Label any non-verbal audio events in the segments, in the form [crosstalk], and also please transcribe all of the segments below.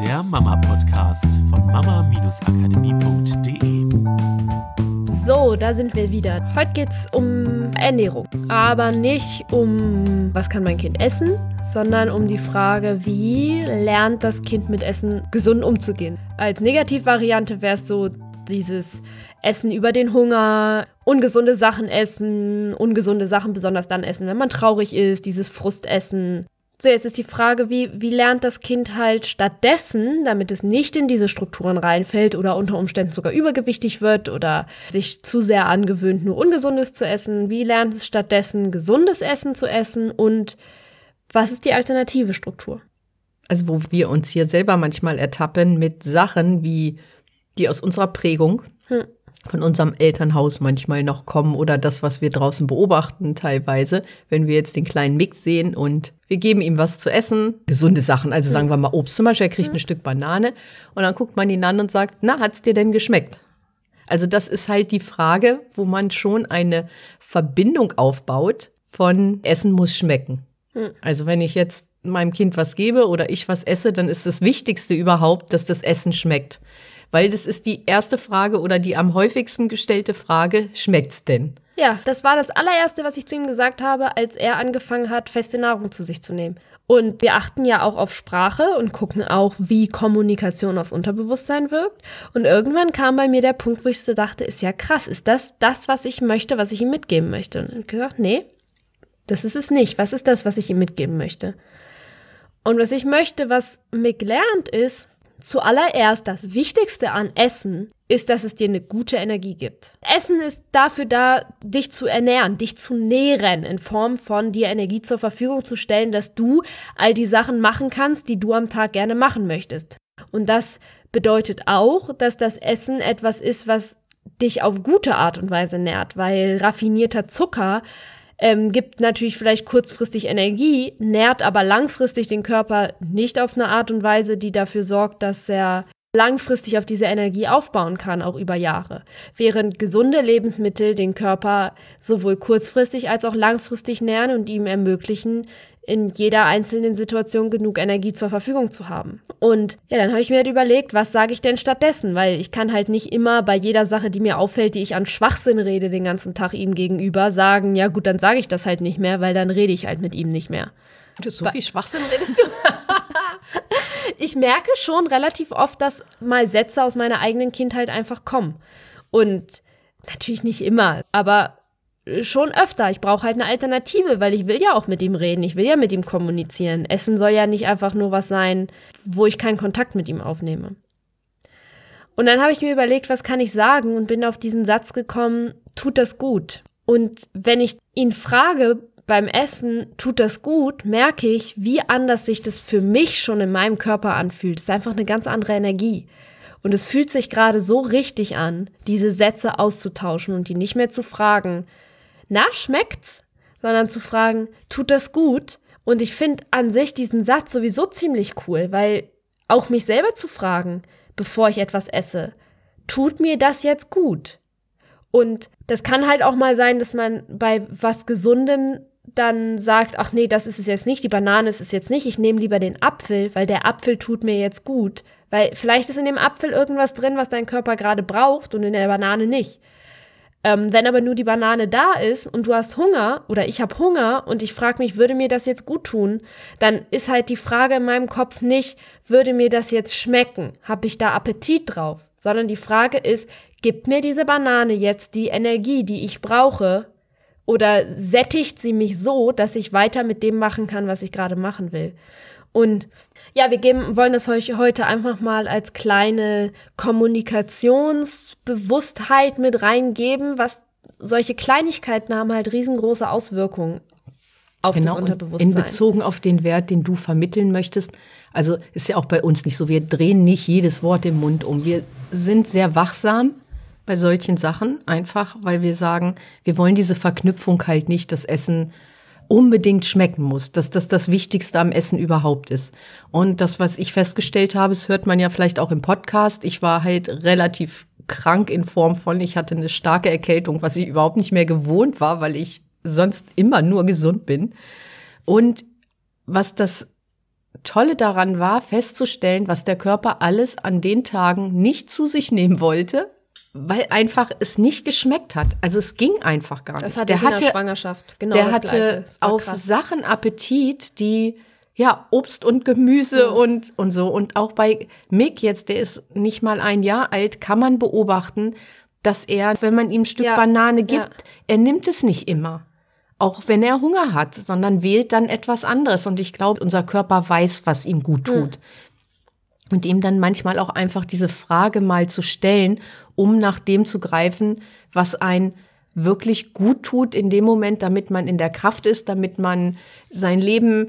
der Mama-Podcast von mama-akademie.de. So, da sind wir wieder. Heute geht es um Ernährung, aber nicht um, was kann mein Kind essen, sondern um die Frage, wie lernt das Kind mit Essen gesund umzugehen. Als Negativvariante wäre es so, dieses Essen über den Hunger, ungesunde Sachen essen, ungesunde Sachen besonders dann essen, wenn man traurig ist, dieses Frustessen. So, jetzt ist die Frage, wie, wie lernt das Kind halt stattdessen, damit es nicht in diese Strukturen reinfällt oder unter Umständen sogar übergewichtig wird oder sich zu sehr angewöhnt, nur Ungesundes zu essen, wie lernt es stattdessen gesundes Essen zu essen und was ist die alternative Struktur? Also wo wir uns hier selber manchmal ertappen mit Sachen wie die aus unserer Prägung, hm. Von unserem Elternhaus manchmal noch kommen oder das, was wir draußen beobachten teilweise, wenn wir jetzt den kleinen Mix sehen und wir geben ihm was zu essen, gesunde Sachen, also sagen wir mal Obst zum Beispiel, er kriegt ein Stück Banane und dann guckt man ihn an und sagt, na, hat's dir denn geschmeckt? Also das ist halt die Frage, wo man schon eine Verbindung aufbaut von Essen muss schmecken. Hm. Also wenn ich jetzt meinem Kind was gebe oder ich was esse, dann ist das Wichtigste überhaupt, dass das Essen schmeckt. Weil das ist die erste Frage oder die am häufigsten gestellte Frage, schmeckt's denn? Ja, das war das allererste, was ich zu ihm gesagt habe, als er angefangen hat, feste Nahrung zu sich zu nehmen. Und wir achten ja auch auf Sprache und gucken auch, wie Kommunikation aufs Unterbewusstsein wirkt. Und irgendwann kam bei mir der Punkt, wo ich so dachte, ist ja krass, ist das das, was ich möchte, was ich ihm mitgeben möchte? Und ich gesagt, nee, das ist es nicht. Was ist das, was ich ihm mitgeben möchte? Und was ich möchte, was Mick lernt, ist, Zuallererst das Wichtigste an Essen ist, dass es dir eine gute Energie gibt. Essen ist dafür da, dich zu ernähren, dich zu nähren, in Form von dir Energie zur Verfügung zu stellen, dass du all die Sachen machen kannst, die du am Tag gerne machen möchtest. Und das bedeutet auch, dass das Essen etwas ist, was dich auf gute Art und Weise nährt, weil raffinierter Zucker ähm, gibt natürlich vielleicht kurzfristig Energie, nährt aber langfristig den Körper nicht auf eine Art und Weise, die dafür sorgt, dass er langfristig auf diese Energie aufbauen kann, auch über Jahre. Während gesunde Lebensmittel den Körper sowohl kurzfristig als auch langfristig nähren und ihm ermöglichen, in jeder einzelnen Situation genug Energie zur Verfügung zu haben. Und ja, dann habe ich mir halt überlegt, was sage ich denn stattdessen? Weil ich kann halt nicht immer bei jeder Sache, die mir auffällt, die ich an Schwachsinn rede, den ganzen Tag ihm gegenüber, sagen, ja gut, dann sage ich das halt nicht mehr, weil dann rede ich halt mit ihm nicht mehr. Du, so viel Schwachsinn redest du? [laughs] ich merke schon relativ oft, dass mal Sätze aus meiner eigenen Kindheit einfach kommen. Und natürlich nicht immer, aber schon öfter. Ich brauche halt eine Alternative, weil ich will ja auch mit ihm reden. Ich will ja mit ihm kommunizieren. Essen soll ja nicht einfach nur was sein, wo ich keinen Kontakt mit ihm aufnehme. Und dann habe ich mir überlegt, was kann ich sagen und bin auf diesen Satz gekommen, tut das gut. Und wenn ich ihn frage beim Essen, tut das gut, merke ich, wie anders sich das für mich schon in meinem Körper anfühlt. Es ist einfach eine ganz andere Energie. Und es fühlt sich gerade so richtig an, diese Sätze auszutauschen und die nicht mehr zu fragen, na, schmeckt's? Sondern zu fragen, tut das gut? Und ich finde an sich diesen Satz sowieso ziemlich cool, weil auch mich selber zu fragen, bevor ich etwas esse, tut mir das jetzt gut? Und das kann halt auch mal sein, dass man bei was Gesundem dann sagt, ach nee, das ist es jetzt nicht, die Banane ist es jetzt nicht, ich nehme lieber den Apfel, weil der Apfel tut mir jetzt gut. Weil vielleicht ist in dem Apfel irgendwas drin, was dein Körper gerade braucht und in der Banane nicht. Ähm, wenn aber nur die Banane da ist und du hast Hunger oder ich habe Hunger und ich frage mich, würde mir das jetzt gut tun, dann ist halt die Frage in meinem Kopf nicht, würde mir das jetzt schmecken? Habe ich da Appetit drauf? Sondern die Frage ist, gibt mir diese Banane jetzt die Energie, die ich brauche? Oder sättigt sie mich so, dass ich weiter mit dem machen kann, was ich gerade machen will? Und ja, wir geben, wollen das euch heute einfach mal als kleine Kommunikationsbewusstheit mit reingeben, was solche Kleinigkeiten haben halt riesengroße Auswirkungen auf genau, das Unterbewusstsein. In Bezogen auf den Wert, den du vermitteln möchtest. Also ist ja auch bei uns nicht so. Wir drehen nicht jedes Wort im Mund um. Wir sind sehr wachsam bei solchen Sachen, einfach weil wir sagen, wir wollen diese Verknüpfung halt nicht, das Essen unbedingt schmecken muss, dass das das Wichtigste am Essen überhaupt ist. Und das, was ich festgestellt habe, das hört man ja vielleicht auch im Podcast. Ich war halt relativ krank in Form von, ich hatte eine starke Erkältung, was ich überhaupt nicht mehr gewohnt war, weil ich sonst immer nur gesund bin. Und was das Tolle daran war, festzustellen, was der Körper alles an den Tagen nicht zu sich nehmen wollte, weil einfach es nicht geschmeckt hat. Also es ging einfach gar nicht. Das hatte der hatte, der Schwangerschaft. Genau der das hatte auf krass. Sachen Appetit, die ja Obst und Gemüse und und so und auch bei Mick jetzt, der ist nicht mal ein Jahr alt, kann man beobachten, dass er, wenn man ihm ein Stück Ja, Banane gibt, ja. er nimmt es nicht immer. Auch wenn er Hunger hat, sondern wählt dann etwas anderes. Und ich glaube, unser Körper weiß, was ihm gut tut. Und ihm dann manchmal auch einfach diese Frage mal zu stellen, um nach dem zu greifen, was ein wirklich gut tut in dem Moment, damit man in der Kraft ist, damit man sein Leben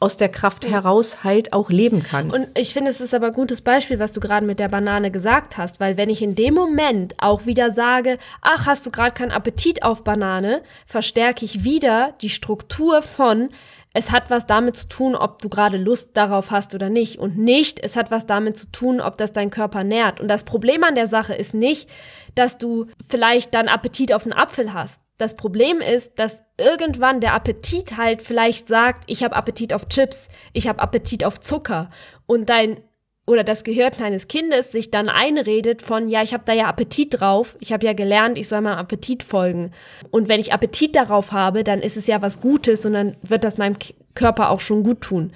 aus der Kraft heraus halt auch leben kann. Und ich finde, es ist aber ein gutes Beispiel, was du gerade mit der Banane gesagt hast, weil wenn ich in dem Moment auch wieder sage, ach, hast du gerade keinen Appetit auf Banane, verstärke ich wieder die Struktur von, es hat was damit zu tun, ob du gerade Lust darauf hast oder nicht und nicht, es hat was damit zu tun, ob das dein Körper nährt. Und das Problem an der Sache ist nicht, dass du vielleicht dann Appetit auf einen Apfel hast. Das Problem ist, dass irgendwann der Appetit halt vielleicht sagt, ich habe Appetit auf Chips, ich habe Appetit auf Zucker und dein oder das Gehirn deines Kindes sich dann einredet von, ja, ich habe da ja Appetit drauf, ich habe ja gelernt, ich soll meinem Appetit folgen. Und wenn ich Appetit darauf habe, dann ist es ja was Gutes und dann wird das meinem Körper auch schon gut tun.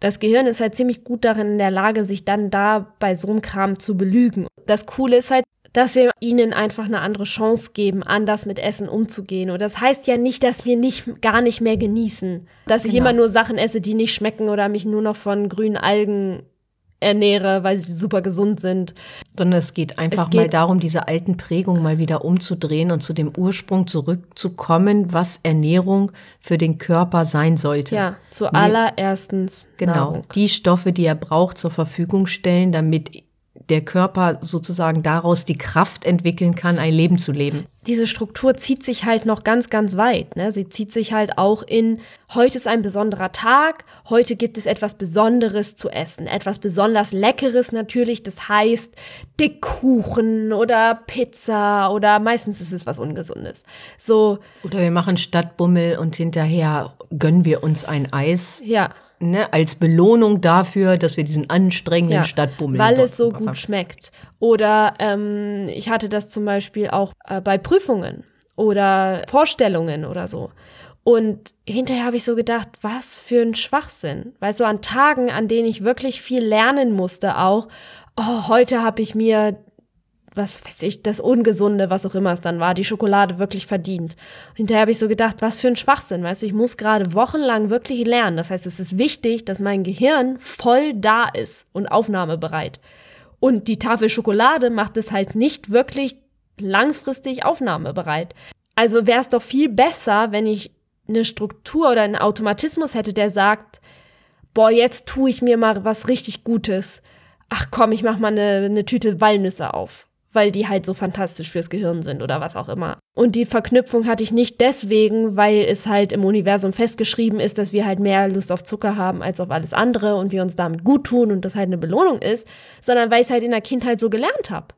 Das Gehirn ist halt ziemlich gut darin in der Lage, sich dann da bei so einem Kram zu belügen. Das Coole ist halt, dass wir ihnen einfach eine andere Chance geben, anders mit Essen umzugehen. Und das heißt ja nicht, dass wir nicht, gar nicht mehr genießen. Dass ich Genau. immer nur Sachen esse, die nicht schmecken oder mich nur noch von grünen Algen ernähre, weil sie super gesund sind. sondern es geht einfach Es geht- mal darum, diese alten Prägungen mal wieder umzudrehen und zu dem Ursprung zurückzukommen, was Ernährung für den Körper sein sollte. Ja, zuallererstens Genau, Nahrung. die Stoffe, die er braucht, zur Verfügung stellen, damit der Körper sozusagen daraus die Kraft entwickeln kann, ein Leben zu leben. diese Struktur zieht sich halt noch ganz, ganz weit. Ne? Sie zieht sich halt auch in, heute ist ein besonderer Tag, heute gibt es etwas Besonderes zu essen, etwas besonders Leckeres natürlich, das heißt Dickkuchen oder Pizza oder meistens ist es was Ungesundes. So, Oder wir machen Stadtbummel und hinterher gönnen wir uns ein Eis, ja. Ne, als Belohnung dafür, dass wir diesen anstrengenden Ja, Stadtbummel weil es so gut haben. schmeckt. Oder ähm, ich hatte das zum Beispiel auch äh, bei Prüfungen oder Vorstellungen oder so. Und hinterher habe ich so gedacht, was für ein Schwachsinn. Weil so an Tagen, an denen ich wirklich viel lernen musste, auch, oh, heute habe ich mir was weiß ich, das Ungesunde, was auch immer es dann war, die Schokolade wirklich verdient. Und hinterher habe ich so gedacht, was für ein Schwachsinn, weißt du, ich muss gerade wochenlang wirklich lernen. Das heißt, es ist wichtig, dass mein Gehirn voll da ist und aufnahmebereit. Und die Tafel Schokolade macht es halt nicht wirklich langfristig aufnahmebereit. Also wäre es doch viel besser, wenn ich eine Struktur oder einen Automatismus hätte, der sagt, boah, jetzt tue ich mir mal was richtig Gutes. Ach komm, ich mach mal eine, eine Tüte Walnüsse auf, weil die halt so fantastisch fürs Gehirn sind oder was auch immer. Und die Verknüpfung hatte ich nicht deswegen, weil es halt im Universum festgeschrieben ist, dass wir halt mehr Lust auf Zucker haben als auf alles andere und wir uns damit gut tun und das halt eine Belohnung ist, sondern weil ich es halt in der Kindheit so gelernt habe.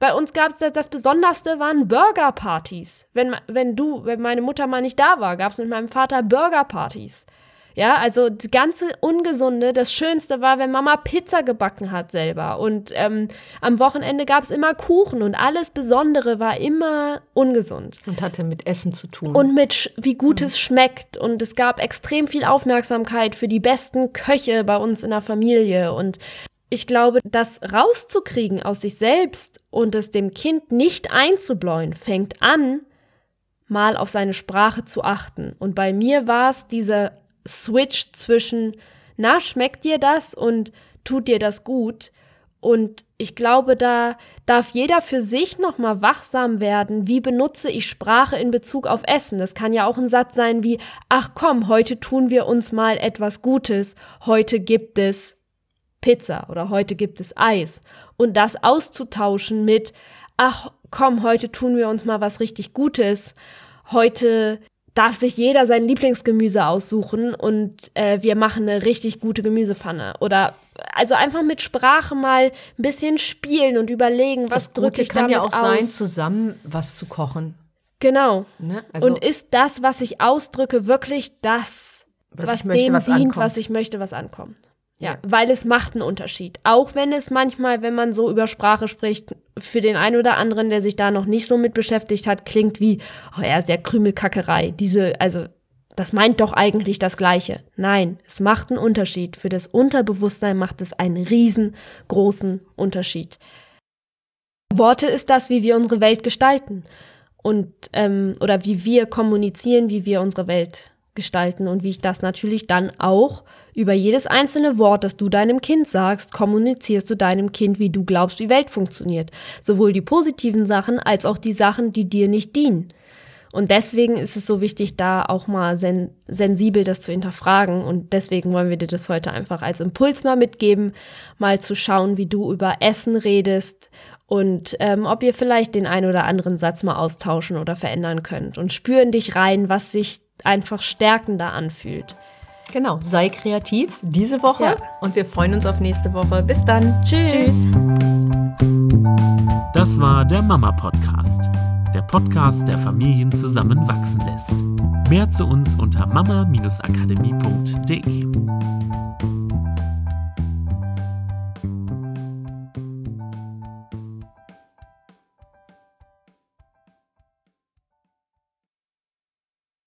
Bei uns gab es das, das Besonderste waren Burgerpartys. Wenn, wenn du, wenn meine Mutter mal nicht da war, gab es mit meinem Vater Burgerpartys. Ja, also das ganze Ungesunde, das Schönste war, wenn Mama Pizza gebacken hat selber. Und ähm, am Wochenende gab es immer Kuchen und alles Besondere war immer ungesund. Und hatte mit Essen zu tun. Und mit wie gut es schmeckt. Und es gab extrem viel Aufmerksamkeit für die besten Köche bei uns in der Familie. Und ich glaube, das rauszukriegen aus sich selbst und es dem Kind nicht einzubläuen, fängt an, mal auf seine Sprache zu achten. Und bei mir war es dieser Switch zwischen, na, schmeckt dir das und tut dir das gut? Und ich glaube, da darf jeder für sich nochmal wachsam werden. Wie benutze ich Sprache in Bezug auf Essen? Das kann ja auch ein Satz sein wie, ach komm, heute tun wir uns mal etwas Gutes. Heute gibt es Pizza oder heute gibt es Eis. Und das auszutauschen mit, ach komm, heute tun wir uns mal was richtig Gutes. Heute darf sich jeder sein Lieblingsgemüse aussuchen und äh, wir machen eine richtig gute Gemüsepfanne. Oder also einfach mit Sprache mal ein bisschen spielen und überlegen, was drücke ich kann damit ja auch aus. sein, zusammen was zu kochen. Genau. Ne? Also und ist das, was ich ausdrücke, wirklich das, Was was, möchte, dem was dient, ankommt. was ich möchte, was ankommt. Ja, weil es macht einen Unterschied. Auch wenn es manchmal, wenn man so über Sprache spricht, für den einen oder anderen, der sich da noch nicht so mit beschäftigt hat, klingt wie, oh ja, sehr Krümelkackerei. Diese, also, das meint doch eigentlich das Gleiche. Nein, es macht einen Unterschied. Für das Unterbewusstsein macht es einen riesengroßen Unterschied. Worte ist das, wie wir unsere Welt gestalten und ähm, oder wie wir kommunizieren, wie wir unsere Welt gestalten und wie ich das natürlich dann auch über jedes einzelne Wort, das du deinem Kind sagst, kommunizierst du deinem Kind, wie du glaubst, wie Welt funktioniert. Sowohl die positiven Sachen als auch die Sachen, die dir nicht dienen. Und deswegen ist es so wichtig, da auch mal sen sensibel das zu hinterfragen. Und deswegen wollen wir dir das heute einfach als Impuls mal mitgeben, mal zu schauen, wie du über Essen redest und ähm, ob ihr vielleicht den einen oder anderen Satz mal austauschen oder verändern könnt. Und spüren dich rein, was sich einfach stärkender anfühlt. Genau, sei kreativ diese Woche Ja. und wir freuen uns auf nächste Woche. Bis dann. Tschüss. Tschüss. Das war der Mama Podcast. Der Podcast, der Familien zusammenwachsen lässt. Mehr zu uns unter mama-akademie.de.